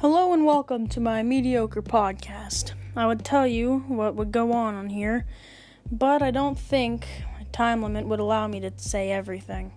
Hello and welcome to my mediocre podcast. I would tell you what would go on on here, but I don't think a time limit would allow me to say everything.